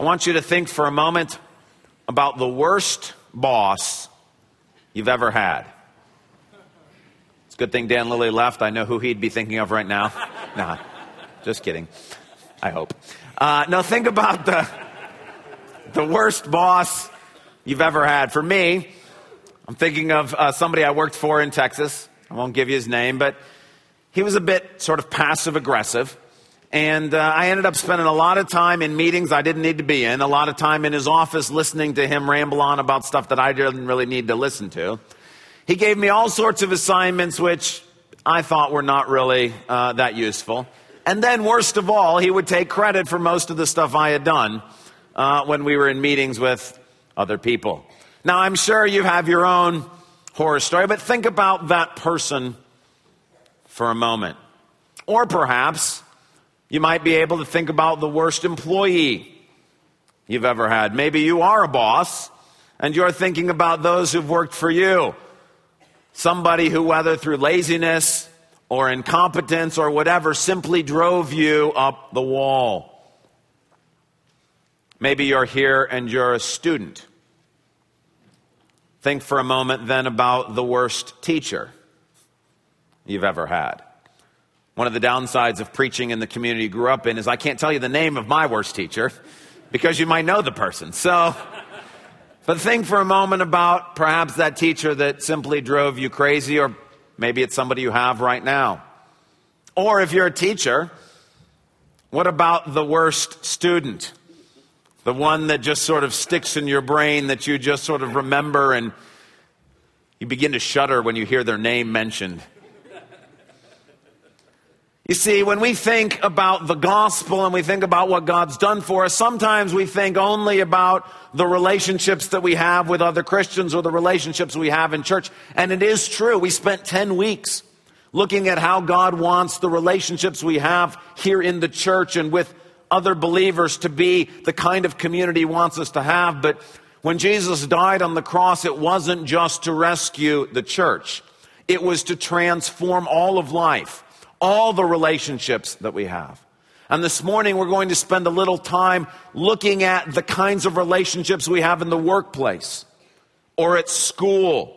I want you to think for a moment about the worst boss you've ever had. It's a good thing Dan Lilly left. I know who he'd be thinking of right now. nah, just kidding. I hope. Uh, now, think about the, the worst boss you've ever had. For me, I'm thinking of uh, somebody I worked for in Texas. I won't give you his name, but he was a bit sort of passive aggressive. And uh, I ended up spending a lot of time in meetings I didn't need to be in, a lot of time in his office listening to him ramble on about stuff that I didn't really need to listen to. He gave me all sorts of assignments which I thought were not really uh, that useful. And then, worst of all, he would take credit for most of the stuff I had done uh, when we were in meetings with other people. Now, I'm sure you have your own horror story, but think about that person for a moment. Or perhaps you might be able to think about the worst employee you've ever had. Maybe you are a boss and you're thinking about those who've worked for you. Somebody who, whether through laziness or incompetence or whatever, simply drove you up the wall. Maybe you're here and you're a student. Think for a moment then about the worst teacher you've ever had. One of the downsides of preaching in the community you grew up in is I can't tell you the name of my worst teacher because you might know the person. So, but think for a moment about perhaps that teacher that simply drove you crazy, or maybe it's somebody you have right now. Or if you're a teacher, what about the worst student? The one that just sort of sticks in your brain that you just sort of remember and you begin to shudder when you hear their name mentioned. You see, when we think about the gospel and we think about what God's done for us, sometimes we think only about the relationships that we have with other Christians or the relationships we have in church. And it is true. We spent 10 weeks looking at how God wants the relationships we have here in the church and with other believers to be the kind of community He wants us to have. But when Jesus died on the cross, it wasn't just to rescue the church. It was to transform all of life all the relationships that we have. And this morning, we're going to spend a little time looking at the kinds of relationships we have in the workplace or at school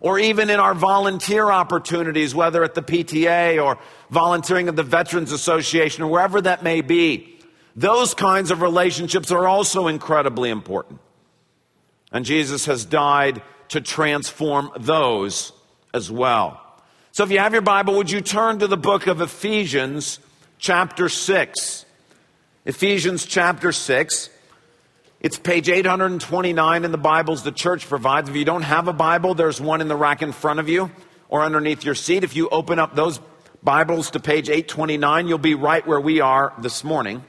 or even in our volunteer opportunities, whether at the PTA or volunteering at the Veterans Association or wherever that may be. Those kinds of relationships are also incredibly important. And Jesus has died to transform those as well. So if you have your Bible, would you turn to the book of Ephesians, chapter 6? Ephesians chapter 6. It's page 829 in the Bibles the church provides. If you don't have a Bible, there's one in the rack in front of you or underneath your seat. If you open up those Bibles to page 829, you'll be right where we are this morning.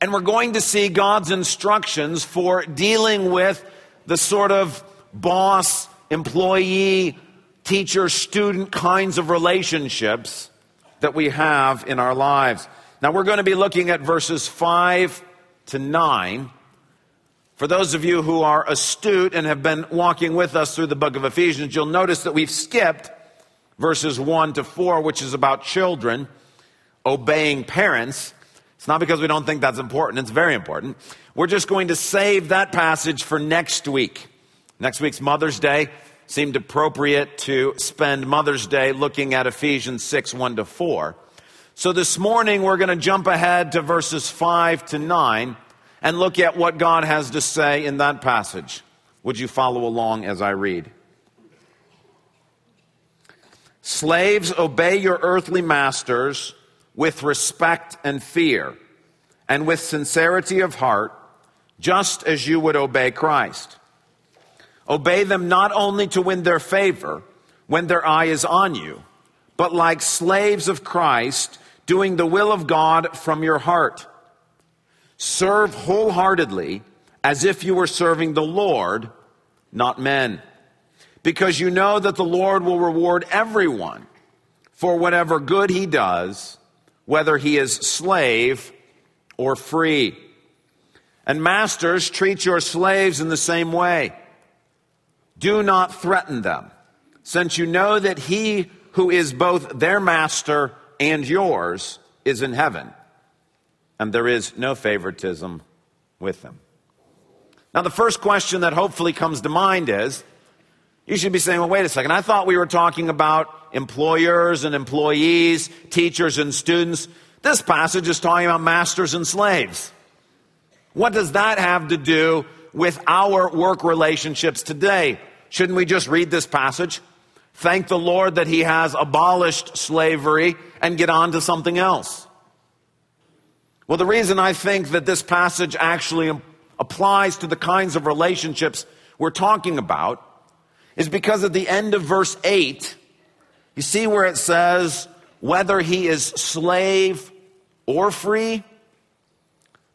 And we're going to see God's instructions for dealing with the sort of boss, employee, teacher student kinds of relationships that we have in our lives. Now, we're going to be looking at verses 5 to 9. For those of you who are astute and have been walking with us through the book of Ephesians, you'll notice that we've skipped verses 1 to 4, which is about children obeying parents. It's not because we don't think that's important, it's very important. We're just going to save that passage for next week. Next week's Mother's Day seemed appropriate to spend Mother's Day looking at Ephesians 6 1 to 4. So this morning we're going to jump ahead to verses 5 to 9 and look at what God has to say in that passage. Would you follow along as I read? Slaves, obey your earthly masters with respect and fear, and with sincerity of heart, just as you would obey Christ Obey them not only to win their favor when their eye is on you, but like slaves of Christ, doing the will of God from your heart. Serve wholeheartedly as if you were serving the Lord, not men, because you know that the Lord will reward everyone for whatever good he does, whether he is slave or free. And masters, treat your slaves in the same way. Do not threaten them, since you know that he who is both their master and yours is in heaven, and there is no favoritism with them. Now, the first question that hopefully comes to mind is you should be saying, well, wait a second. I thought we were talking about employers and employees, teachers and students. This passage is talking about masters and slaves. What does that have to do with our work relationships today? Shouldn't we just read this passage? Thank the Lord that He has abolished slavery and get on to something else. Well, the reason I think that this passage actually applies to the kinds of relationships we're talking about is because at the end of verse 8, you see where it says, whether he is slave or free.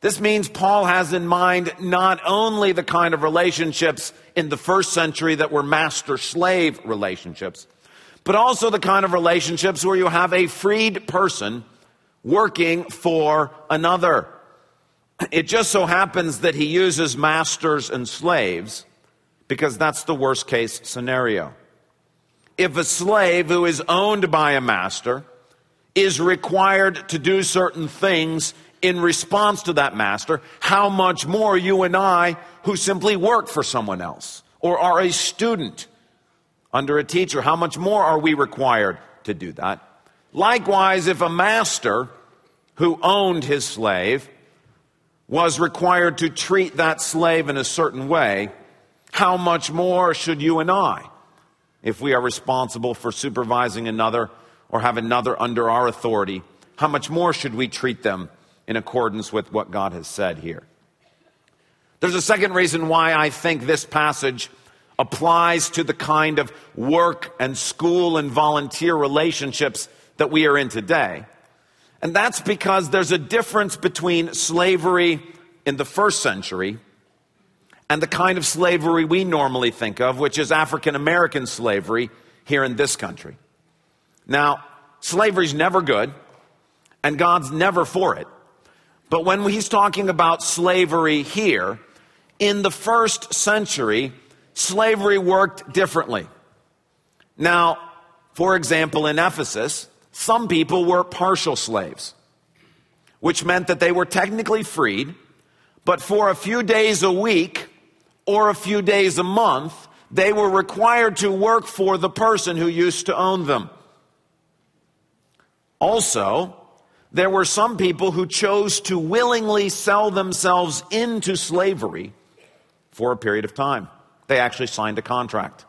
This means Paul has in mind not only the kind of relationships in the first century that were master slave relationships, but also the kind of relationships where you have a freed person working for another. It just so happens that he uses masters and slaves because that's the worst case scenario. If a slave who is owned by a master is required to do certain things in response to that master, how much more you and I who simply work for someone else or are a student under a teacher, how much more are we required to do that? Likewise, if a master who owned his slave was required to treat that slave in a certain way, how much more should you and I, if we are responsible for supervising another or have another under our authority, how much more should we treat them in accordance with what God has said here? There's a second reason why I think this passage applies to the kind of work and school and volunteer relationships that we are in today. And that's because there's a difference between slavery in the first century and the kind of slavery we normally think of, which is African American slavery here in this country. Now, slavery's never good, and God's never for it. But when he's talking about slavery here, in the first century, slavery worked differently. Now, for example, in Ephesus, some people were partial slaves, which meant that they were technically freed, but for a few days a week or a few days a month, they were required to work for the person who used to own them. Also, there were some people who chose to willingly sell themselves into slavery for a period of time. They actually signed a contract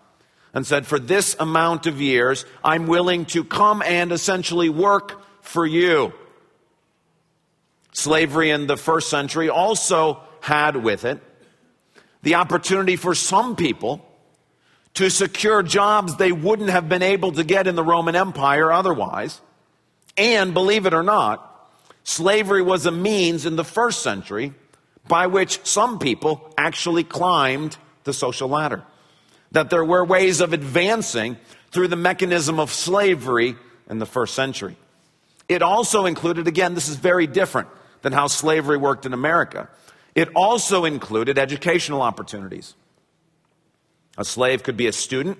and said, For this amount of years, I'm willing to come and essentially work for you. Slavery in the first century also had with it the opportunity for some people to secure jobs they wouldn't have been able to get in the Roman Empire otherwise. And believe it or not, slavery was a means in the first century by which some people actually climbed the social ladder that there were ways of advancing through the mechanism of slavery in the first century. It also included, again, this is very different than how slavery worked in America. It also included educational opportunities. A slave could be a student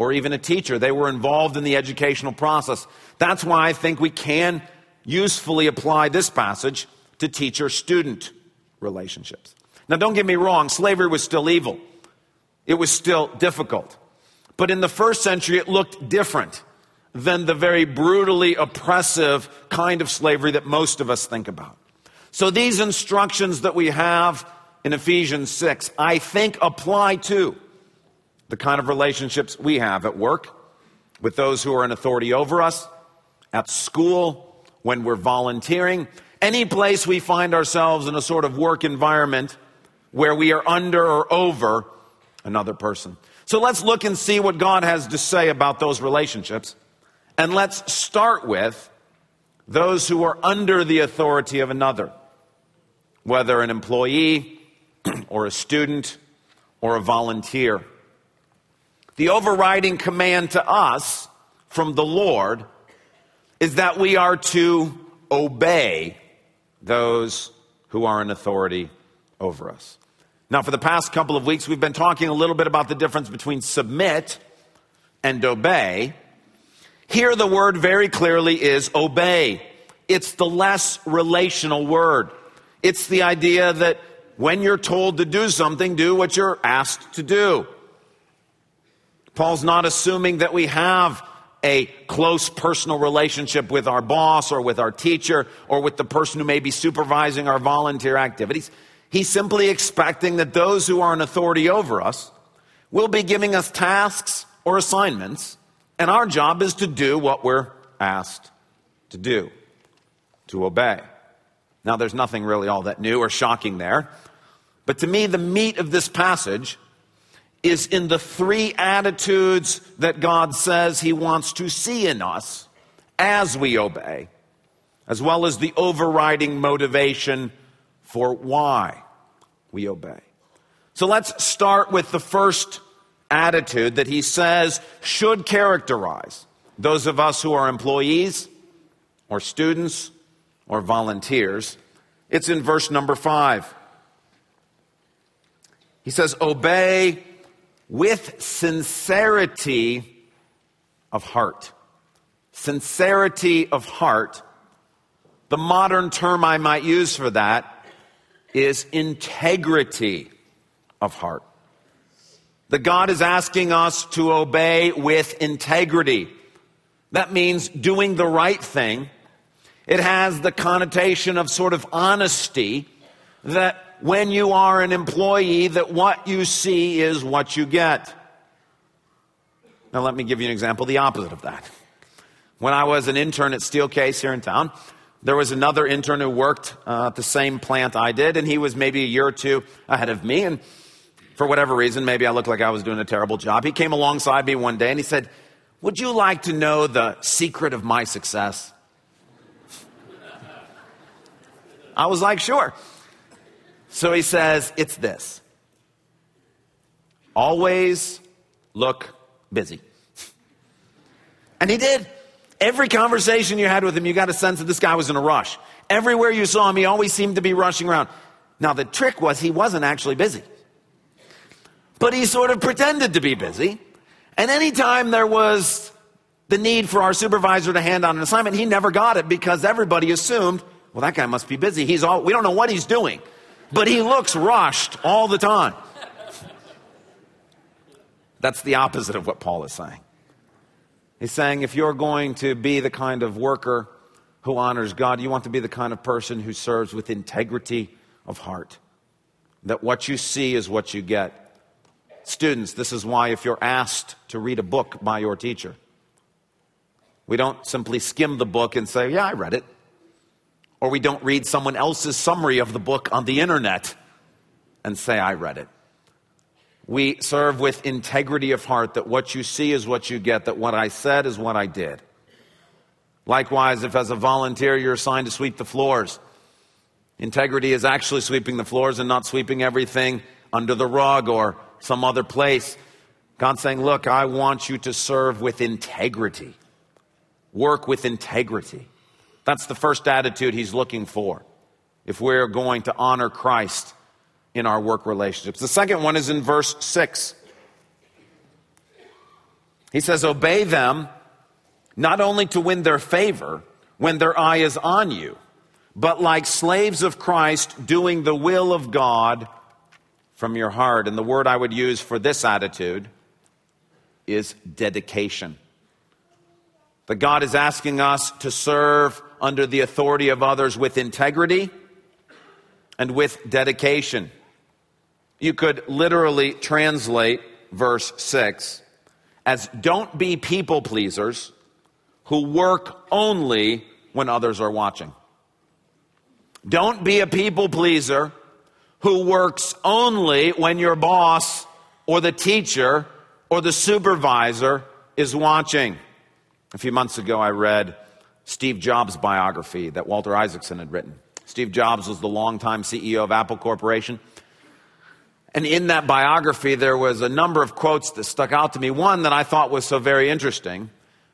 or even a teacher. They were involved in the educational process. That's why I think we can usefully apply this passage to teacher student relationships. Now, don't get me wrong, slavery was still evil. It was still difficult. But in the first century, it looked different than the very brutally oppressive kind of slavery that most of us think about. So these instructions that we have in Ephesians 6, I think apply to the kind of relationships we have at work, with those who are in authority over us, at school, when we're volunteering, any place we find ourselves in a sort of work environment where we are under or over another person. So let's look and see what God has to say about those relationships. And let's start with those who are under the authority of another, whether an employee or a student or a volunteer. The overriding command to us from the Lord is that we are to obey those who are in authority over us. Now, for the past couple of weeks, we've been talking a little bit about the difference between submit and obey. Here, the word very clearly is obey. It's the less relational word. It's the idea that when you're told to do something, do what you're asked to do. Paul's not assuming that we have a close personal relationship with our boss or with our teacher or with the person who may be supervising our volunteer activities. He's simply expecting that those who are in authority over us will be giving us tasks or assignments, and our job is to do what we're asked to do, to obey. Now, there's nothing really all that new or shocking there, but to me, the meat of this passage is in the three attitudes that God says He wants to see in us as we obey, as well as the overriding motivation for why we obey. So let's start with the first attitude that He says should characterize those of us who are employees or students or volunteers. It's in verse number five. He says, Obey with sincerity of heart. Sincerity of heart. The modern term I might use for that is integrity of heart. That God is asking us to obey with integrity. That means doing the right thing. It has the connotation of sort of honesty that when you are an employee that what you see is what you get. Now, let me give you an example, the opposite of that. When I was an intern at Steelcase here in town, there was another intern who worked uh, at the same plant I did, and he was maybe a year or two ahead of me. And for whatever reason, maybe I looked like I was doing a terrible job. He came alongside me one day and he said, Would you like to know the secret of my success? I was like, Sure. So he says, it's this always look busy. And he did. Every conversation you had with him, you got a sense that this guy was in a rush. Everywhere you saw him, he always seemed to be rushing around. Now, the trick was he wasn't actually busy, but he sort of pretended to be busy. And anytime there was the need for our supervisor to hand on an assignment, he never got it because everybody assumed, well, that guy must be busy. He's all, we don't know what he's doing but he looks rushed all the time. That's the opposite of what Paul is saying. He's saying if you're going to be the kind of worker who honors God, you want to be the kind of person who serves with integrity of heart. That what you see is what you get. Students, this is why if you're asked to read a book by your teacher, we don't simply skim the book and say, Yeah, I read it or we don't read someone else's summary of the book on the internet and say, I read it. We serve with integrity of heart that what you see is what you get, that what I said is what I did. Likewise, if as a volunteer you're assigned to sweep the floors, integrity is actually sweeping the floors and not sweeping everything under the rug or some other place. God's saying, Look, I want you to serve with integrity, work with integrity. That's the first attitude he's looking for if we're going to honor Christ in our work relationships. The second one is in verse 6. He says, Obey them not only to win their favor when their eye is on you, but like slaves of Christ, doing the will of God from your heart. And the word I would use for this attitude is dedication. That God is asking us to serve under the authority of others with integrity and with dedication. You could literally translate verse 6 as don't be people pleasers who work only when others are watching. Don't be a people pleaser who works only when your boss or the teacher or the supervisor is watching. A few months ago, I read Steve Jobs' biography that Walter Isaacson had written. Steve Jobs was the longtime CEO of Apple Corporation. And in that biography, there was a number of quotes that stuck out to me. One that I thought was so very interesting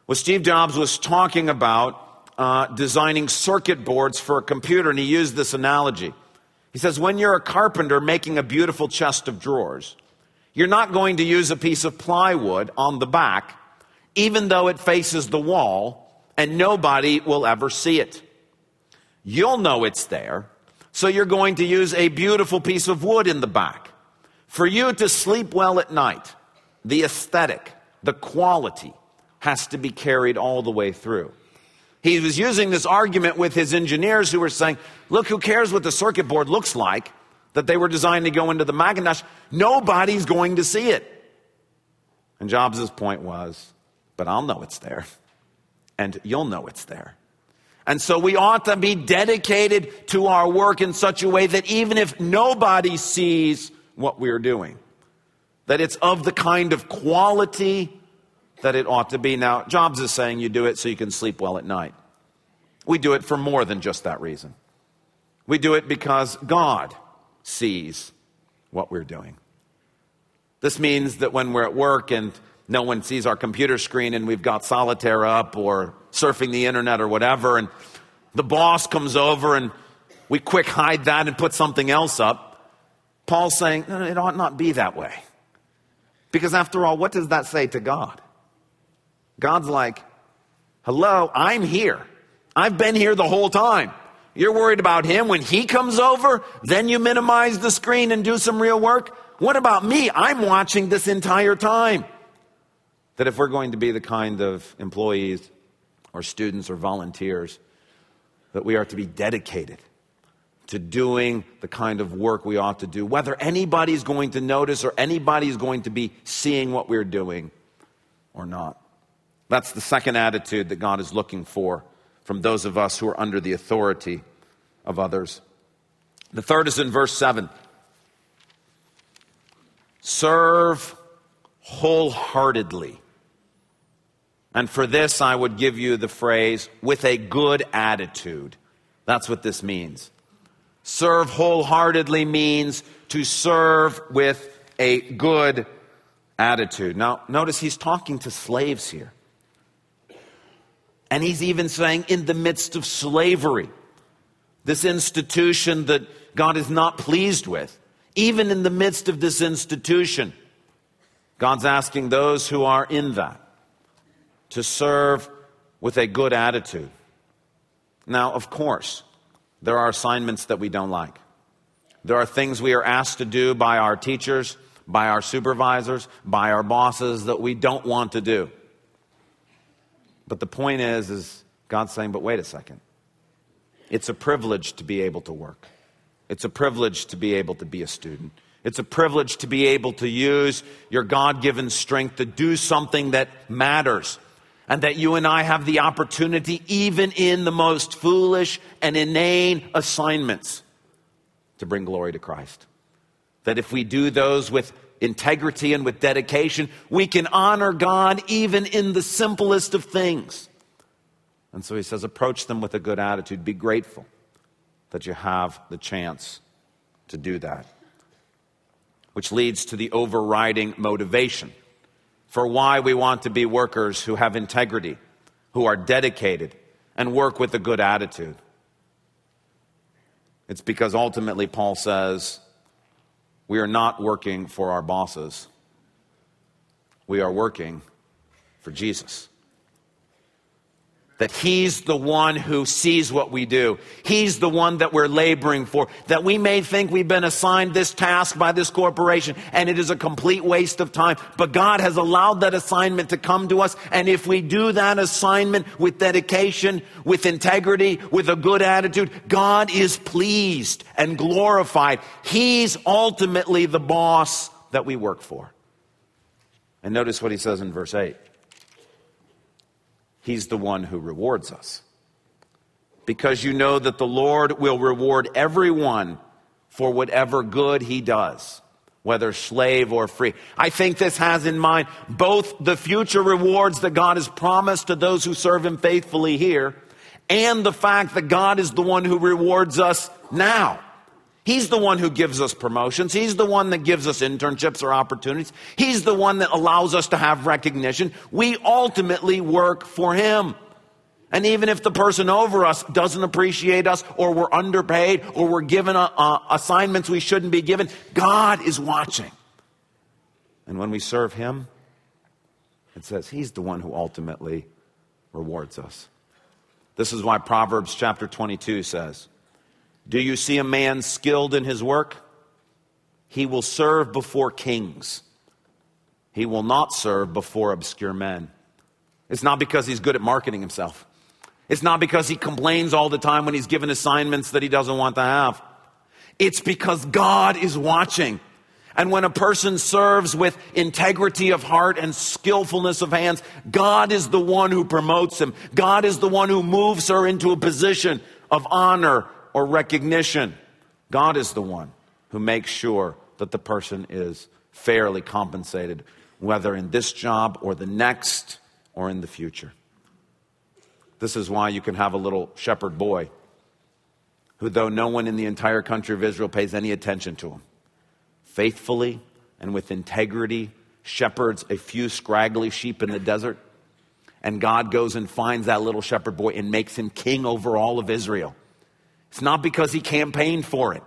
was Steve Jobs was talking about uh, designing circuit boards for a computer, and he used this analogy. He says, When you're a carpenter making a beautiful chest of drawers, you're not going to use a piece of plywood on the back, even though it faces the wall and nobody will ever see it. You'll know it's there So you're going to use a beautiful piece of wood in the back. For you to sleep well at night, the aesthetic, the quality has to be carried all the way through. He was using this argument with his engineers who were saying, look, who cares what the circuit board looks like that they were designed to go into the Macintosh? Nobody's going to see it. And Jobs' point was, but I'll know it's there. And you'll know it's there. And so we ought to be dedicated to our work in such a way that even if nobody sees what we're doing, that it's of the kind of quality that it ought to be. Now, Jobs is saying you do it so you can sleep well at night. We do it for more than just that reason. We do it because God sees what we're doing. This means that when we're at work and no one sees our computer screen and we've got solitaire up or surfing the internet or whatever, and the boss comes over and we quick hide that and put something else up. Paul's saying, no, it ought not be that way. Because after all, what does that say to God? God's like, hello, I'm here. I've been here the whole time. You're worried about him when he comes over, then you minimize the screen and do some real work. What about me? I'm watching this entire time. That if we're going to be the kind of employees or students or volunteers, that we are to be dedicated to doing the kind of work we ought to do, whether anybody's going to notice or anybody's going to be seeing what we're doing or not. That's the second attitude that God is looking for from those of us who are under the authority of others. The third is in verse 7 serve wholeheartedly. And for this, I would give you the phrase with a good attitude. That's what this means. Serve wholeheartedly means to serve with a good attitude. Now, notice he's talking to slaves here. And he's even saying, in the midst of slavery, this institution that God is not pleased with, even in the midst of this institution, God's asking those who are in that to serve with a good attitude. Now, of course, there are assignments that we don't like. There are things we are asked to do by our teachers, by our supervisors, by our bosses that we don't want to do. But the point is, is God's saying, but wait a second. It's a privilege to be able to work. It's a privilege to be able to be a student. It's a privilege to be able to use your God given strength to do something that matters. And that you and I have the opportunity, even in the most foolish and inane assignments, to bring glory to Christ. That if we do those with integrity and with dedication, we can honor God even in the simplest of things. And so he says, approach them with a good attitude. Be grateful that you have the chance to do that. Which leads to the overriding motivation for why we want to be workers who have integrity, who are dedicated, and work with a good attitude. It's because ultimately, Paul says, we are not working for our bosses. We are working for Jesus that He's the one who sees what we do. He's the one that we're laboring for. That we may think we've been assigned this task by this corporation and it is a complete waste of time. But God has allowed that assignment to come to us. And if we do that assignment with dedication, with integrity, with a good attitude, God is pleased and glorified. He's ultimately the boss that we work for. And notice what he says in verse 8. He's the one who rewards us. Because you know that the Lord will reward everyone for whatever good he does, whether slave or free. I think this has in mind both the future rewards that God has promised to those who serve him faithfully here and the fact that God is the one who rewards us now. He's the one who gives us promotions. He's the one that gives us internships or opportunities. He's the one that allows us to have recognition. We ultimately work for Him. And even if the person over us doesn't appreciate us, or we're underpaid, or we're given a, a assignments we shouldn't be given, God is watching. And when we serve Him, it says He's the one who ultimately rewards us. This is why Proverbs chapter 22 says, Do you see a man skilled in his work? He will serve before kings. He will not serve before obscure men. It's not because he's good at marketing himself. It's not because he complains all the time when he's given assignments that he doesn't want to have. It's because God is watching. And when a person serves with integrity of heart and skillfulness of hands, God is the one who promotes him. God is the one who moves her into a position of honor or recognition. God is the one who makes sure that the person is fairly compensated, whether in this job or the next or in the future. This is why you can have a little shepherd boy who, though no one in the entire country of Israel pays any attention to him, faithfully and with integrity shepherds a few scraggly sheep in the desert. And God goes and finds that little shepherd boy and makes him king over all of Israel. It's not because he campaigned for it.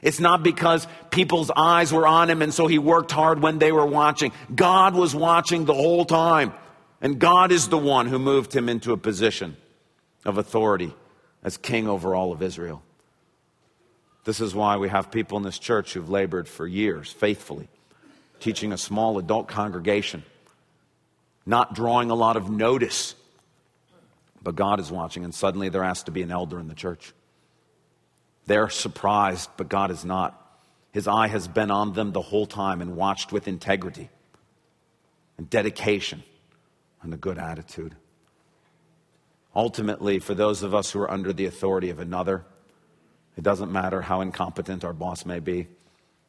It's not because people's eyes were on him and so he worked hard when they were watching. God was watching the whole time. And God is the one who moved him into a position of authority as king over all of Israel. This is why we have people in this church who've labored for years faithfully, teaching a small adult congregation, not drawing a lot of notice. But God is watching, and suddenly they're asked to be an elder in the church. They're surprised, but God is not. His eye has been on them the whole time and watched with integrity and dedication and a good attitude. Ultimately, for those of us who are under the authority of another, it doesn't matter how incompetent our boss may be.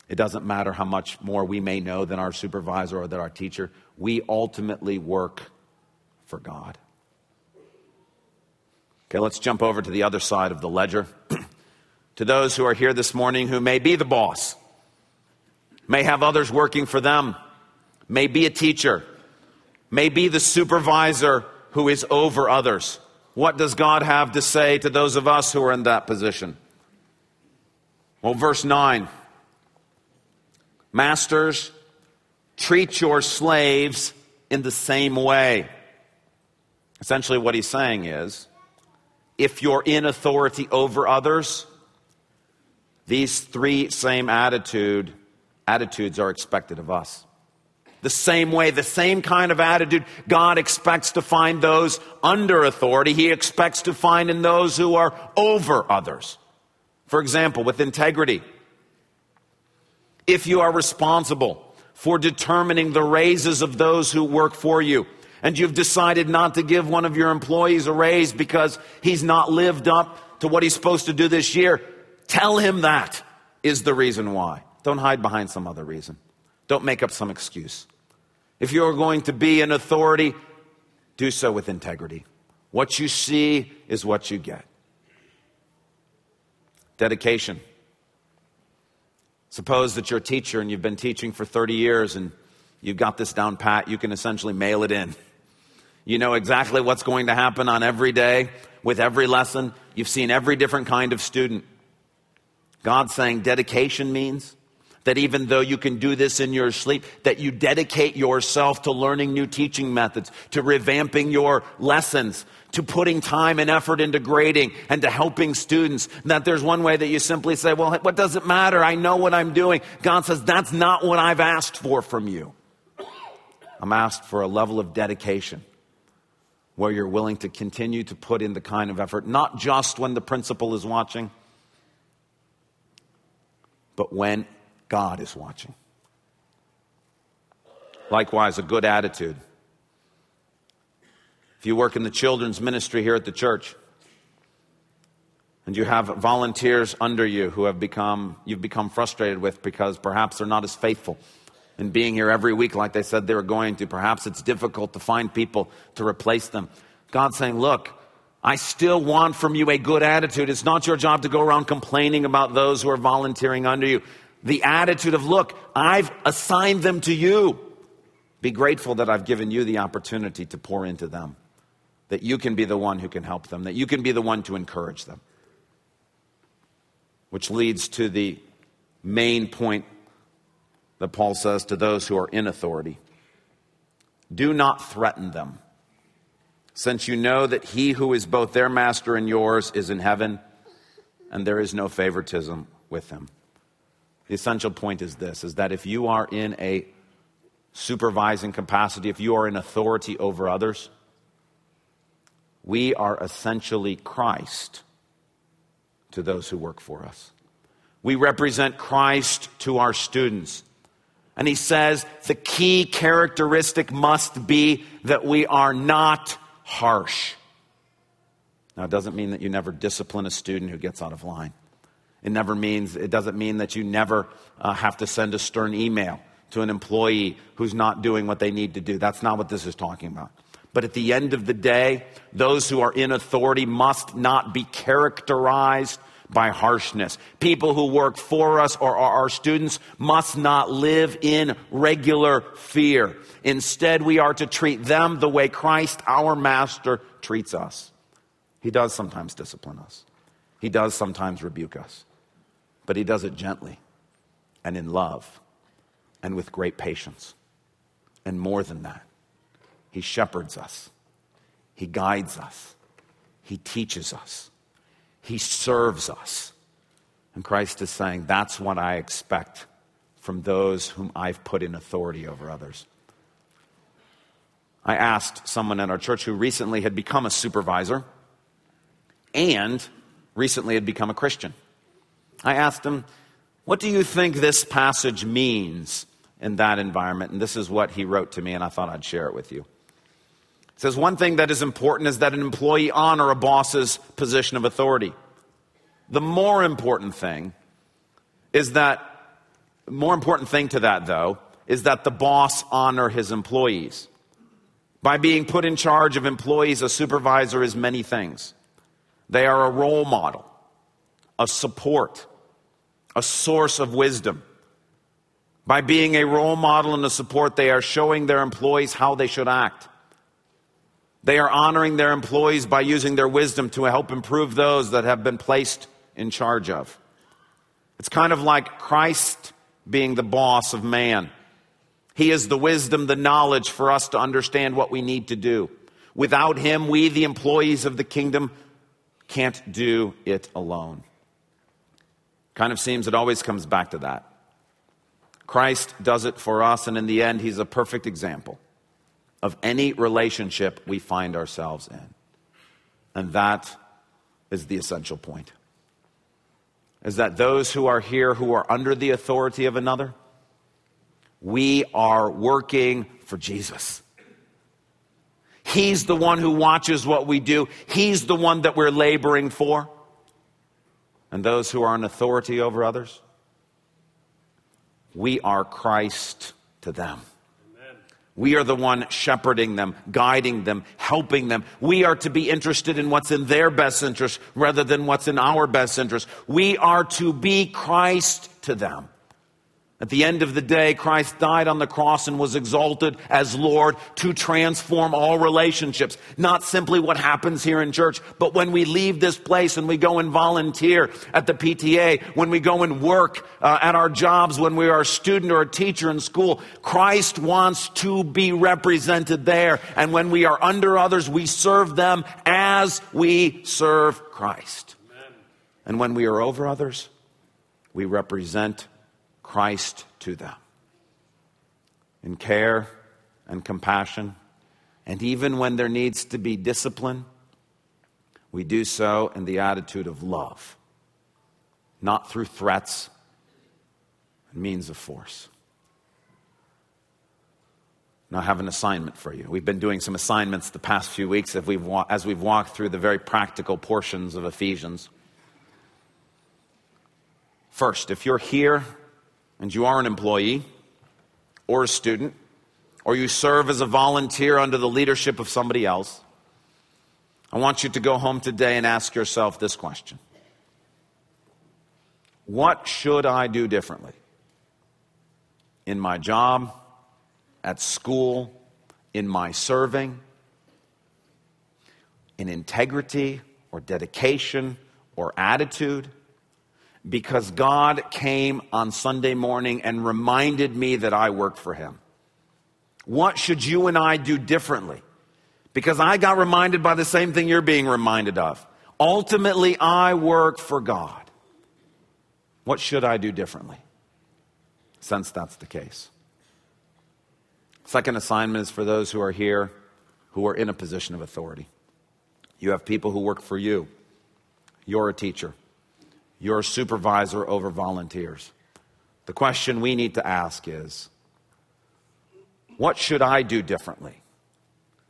It doesn't matter how much more we may know than our supervisor or than our teacher. We ultimately work for God. Okay, let's jump over to the other side of the ledger. to those who are here this morning who may be the boss, may have others working for them, may be a teacher, may be the supervisor who is over others. What does God have to say to those of us who are in that position? Well, verse 9 Masters, treat your slaves in the same way. Essentially, what he's saying is if you're in authority over others, these three same attitude attitudes are expected of us. The same way, the same kind of attitude God expects to find those under authority, He expects to find in those who are over others. For example, with integrity, if you are responsible for determining the raises of those who work for you, and you've decided not to give one of your employees a raise because he's not lived up to what he's supposed to do this year, tell him that is the reason why. Don't hide behind some other reason. Don't make up some excuse. If you're going to be an authority, do so with integrity. What you see is what you get. Dedication. Suppose that you're a teacher and you've been teaching for 30 years and you've got this down pat, you can essentially mail it in. You know exactly what's going to happen on every day with every lesson. You've seen every different kind of student. God's saying dedication means that even though you can do this in your sleep, that you dedicate yourself to learning new teaching methods, to revamping your lessons, to putting time and effort into grading and to helping students. That there's one way that you simply say, well, what does it matter? I know what I'm doing. God says, that's not what I've asked for from you. I'm asked for a level of dedication where you're willing to continue to put in the kind of effort, not just when the principal is watching, but when God is watching. Likewise, a good attitude. If you work in the children's ministry here at the church, and you have volunteers under you who have become you've become frustrated with because perhaps they're not as faithful in being here every week like they said they were going to perhaps it's difficult to find people to replace them god's saying look i still want from you a good attitude. It's not your job to go around complaining about those who are volunteering under you. The attitude of, look, I've assigned them to you. Be grateful that I've given you the opportunity to pour into them, that you can be the one who can help them, that you can be the one to encourage them. Which leads to the main point that Paul says to those who are in authority. Do not threaten them, since you know that he who is both their master and yours is in heaven and there is no favoritism with him. The essential point is this is that if you are in a supervising capacity, if you are in authority over others, we are essentially Christ to those who work for us. We represent Christ to our students. And he says the key characteristic must be that we are not harsh. Now, it doesn't mean that you never discipline a student who gets out of line. It never means, it doesn't mean that you never uh, have to send a stern email to an employee who's not doing what they need to do. That's not what this is talking about. But at the end of the day, those who are in authority must not be characterized by harshness. People who work for us or are our students must not live in regular fear. Instead, we are to treat them the way Christ, our master, treats us. He does sometimes discipline us, he does sometimes rebuke us, but he does it gently and in love and with great patience. And more than that, he shepherds us, he guides us, he teaches us, he serves us. And Christ is saying, That's what I expect from those whom I've put in authority over others. I asked someone in our church who recently had become a supervisor and recently had become a Christian. I asked him, What do you think this passage means in that environment? And this is what he wrote to me, and I thought I'd share it with you. It says, One thing that is important is that an employee honor a boss's position of authority. The more important thing is that, more important thing to that, though, is that the boss honor his employees. By being put in charge of employees, a supervisor is many things. They are a role model, a support, a source of wisdom. By being a role model and a support, they are showing their employees how they should act. They are honoring their employees by using their wisdom to help improve those that have been placed in charge of. It's kind of like Christ being the boss of man. He is the wisdom, the knowledge for us to understand what we need to do. Without Him, we, the employees of the kingdom, can't do it alone. Kind of seems it always comes back to that. Christ does it for us, and in the end, He's a perfect example of any relationship we find ourselves in. And that is the essential point. Is that those who are here who are under the authority of another, we are working for Jesus. He's the one who watches what we do. He's the one that we're laboring for. And those who are in authority over others, we are Christ to them. We are the one shepherding them, guiding them, helping them. We are to be interested in what's in their best interest rather than what's in our best interest. We are to be Christ to them. At the end of the day, Christ died on the cross and was exalted as Lord to transform all relationships. Not simply what happens here in church, but when we leave this place and we go and volunteer at the PTA, when we go and work uh, at our jobs, when we are a student or a teacher in school, Christ wants to be represented there. And when we are under others, we serve them as we serve Christ. Amen. And when we are over others, we represent Christ to them. In care and compassion, and even when there needs to be discipline, we do so in the attitude of love, not through threats and means of force. Now, I have an assignment for you. We've been doing some assignments the past few weeks as we've, wa- as we've walked through the very practical portions of Ephesians. First, if you're here and you are an employee or a student, or you serve as a volunteer under the leadership of somebody else, I want you to go home today and ask yourself this question What should I do differently in my job, at school, in my serving, in integrity or dedication or attitude? Because God came on Sunday morning and reminded me that I work for Him. What should you and I do differently? Because I got reminded by the same thing you're being reminded of. Ultimately, I work for God. What should I do differently? Since that's the case. Second assignment is for those who are here who are in a position of authority. You have people who work for you. You're a teacher. You're supervisor over volunteers. The question we need to ask is what should I do differently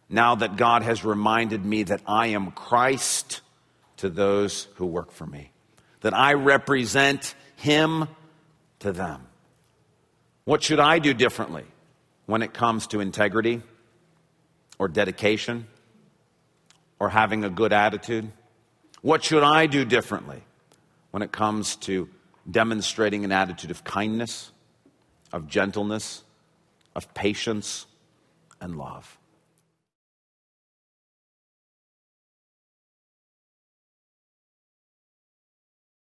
now that God has reminded me that I am Christ to those who work for me? That I represent Him to them? What should I do differently when it comes to integrity or dedication or having a good attitude? What should I do differently when it comes to demonstrating an attitude of kindness, of gentleness, of patience, and love?